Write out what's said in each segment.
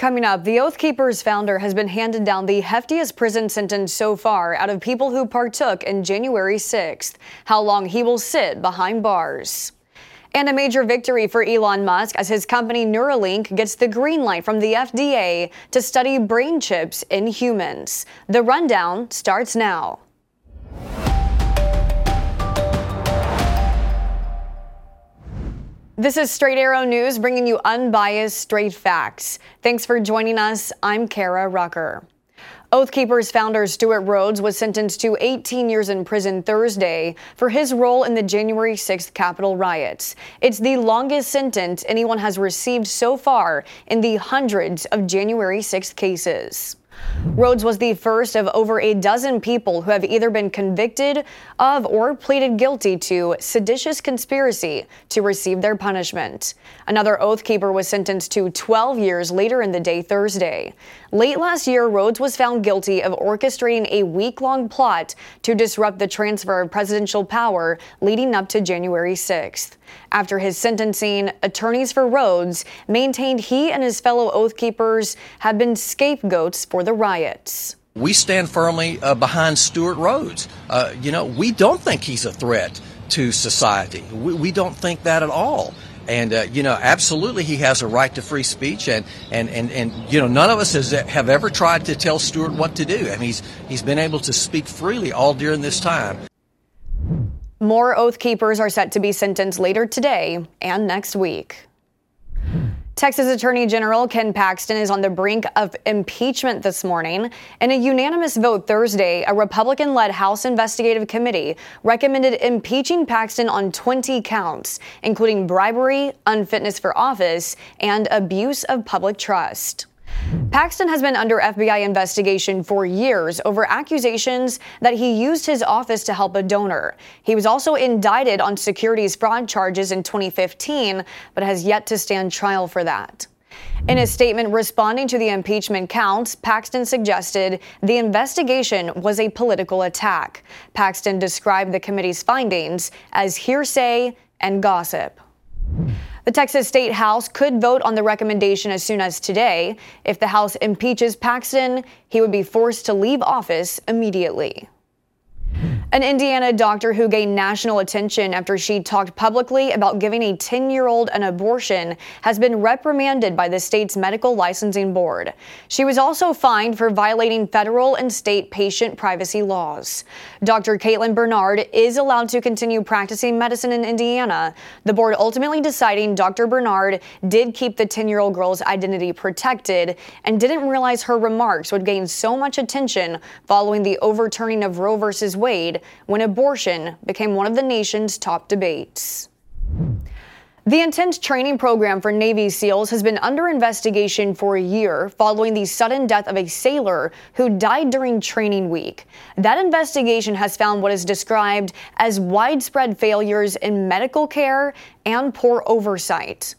Coming up, the Oath Keepers founder has been handed down the heftiest prison sentence so far out of people who partook in January 6th. How long he will sit behind bars. And a major victory for Elon Musk as his company Neuralink gets the green light from the FDA to study brain chips in humans. The rundown starts now. This is Straight Arrow News, bringing you unbiased, straight facts. Thanks for joining us. I'm Karah Rucker. Oath Keepers founder Stewart Rhodes was sentenced to 18 years in prison Thursday for his role in the January 6th Capitol riots. It's the longest sentence anyone has received so far in the hundreds of January 6th cases. Rhodes was the first of over a dozen people who have either been convicted of or pleaded guilty to seditious conspiracy to receive their punishment. Another Oath Keeper was sentenced to 12 years later in the day Thursday. Late last year, Rhodes was found guilty of orchestrating a week long plot to disrupt the transfer of presidential power leading up to January 6th. After his sentencing, attorneys for Rhodes maintained he and his fellow Oath Keepers had been scapegoats for the riots. We stand firmly uh, behind Stewart Rhodes. Uh, you know, we don't think he's a threat to society. We, we don't think that at all. And uh, you know, absolutely, he has a right to free speech, and and and and you know, none of us has, have ever tried to tell Stewart what to do. I mean, he's he's been able to speak freely all during this time. More Oath Keepers are set to be sentenced later today and next week. Texas Attorney General Ken Paxton is on the brink of impeachment this morning. In a unanimous vote Thursday, a Republican led House investigative committee recommended impeaching Paxton on 20 counts, including bribery, unfitness for office, and abuse of public trust. Paxton has been under FBI investigation for years over accusations that he used his office to help a donor. He was also indicted on securities fraud charges in 2015, but has yet to stand trial for that. In a statement responding to the impeachment counts, Paxton suggested the investigation was a political attack. Paxton described the committee's findings as hearsay and gossip. The Texas State House could vote on the recommendation as soon as today. If the House impeaches Paxton, he would be forced to leave office immediately. An Indiana doctor who gained national attention after she talked publicly about giving a 10 year old an abortion has been reprimanded by the state's medical licensing board. She was also fined for violating federal and state patient privacy laws. Dr. Caitlin Bernard is allowed to continue practicing medicine in Indiana, the board ultimately deciding Dr. Bernard did keep the 10 year old girl's identity protected and didn't realize her remarks would gain so much attention following the overturning of Roe v. Wade when abortion became one of the nation's top debates. The intense training program for Navy SEALs has been under investigation for a year following the sudden death of a sailor who died during training week. That investigation has found what is described as widespread failures in medical care and poor oversight.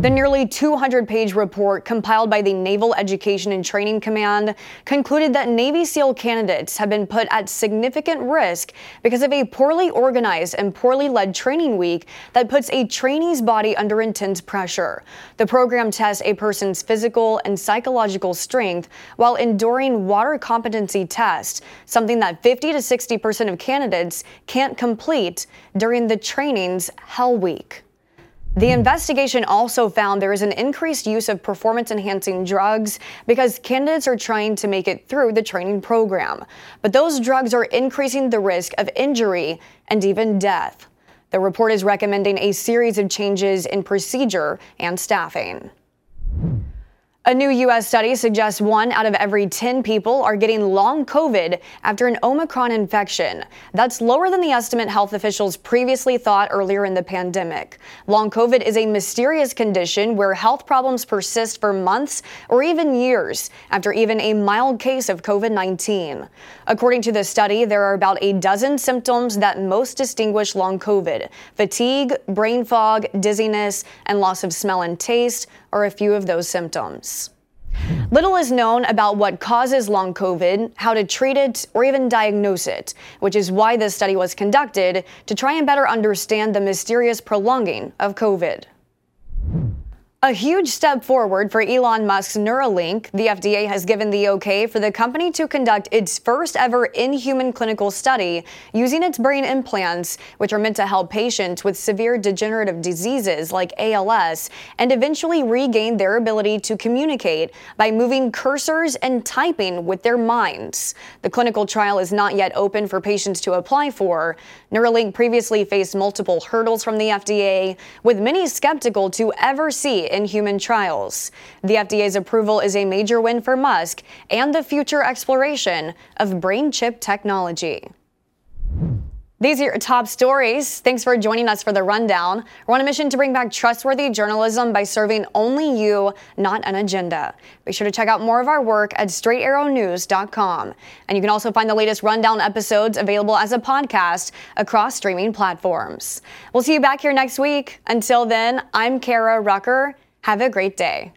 The nearly 200 page report compiled by the Naval Education and Training Command concluded that Navy SEAL candidates have been put at significant risk because of a poorly organized and poorly led training week that puts a trainee's body under intense pressure. The program tests a person's physical and psychological strength while enduring water competency tests, something that 50 to 60% of candidates can't complete during the training's Hell Week. The investigation also found there is an increased use of performance enhancing drugs because candidates are trying to make it through the training program. But those drugs are increasing the risk of injury and even death. The report is recommending a series of changes in procedure and staffing. A new U.S. study suggests one out of every 10 people are getting long COVID after an Omicron infection. That's lower than the estimate health officials previously thought earlier in the pandemic. Long COVID is a mysterious condition where health problems persist for months or even years after even a mild case of COVID 19. According to the study, there are about a dozen symptoms that most distinguish long COVID fatigue, brain fog, dizziness, and loss of smell and taste are a few of those symptoms. Little is known about what causes long COVID, how to treat it, or even diagnose it, which is why this study was conducted to try and better understand the mysterious prolonging of COVID. A huge step forward for Elon Musk's Neuralink. The FDA has given the okay for the company to conduct its first ever in human clinical study using its brain implants, which are meant to help patients with severe degenerative diseases like ALS and eventually regain their ability to communicate by moving cursors and typing with their minds. The clinical trial is not yet open for patients to apply for. Neuralink previously faced multiple hurdles from the FDA, with many skeptical to ever see in human trials. The FDA's approval is a major win for Musk and the future exploration of brain chip technology. These are your top stories. Thanks for joining us for the rundown. We're on a mission to bring back trustworthy journalism by serving only you, not an agenda. Be sure to check out more of our work at straightarrownews.com. And you can also find the latest rundown episodes available as a podcast across streaming platforms. We'll see you back here next week. Until then, I'm Karah Rucker. Have a great day.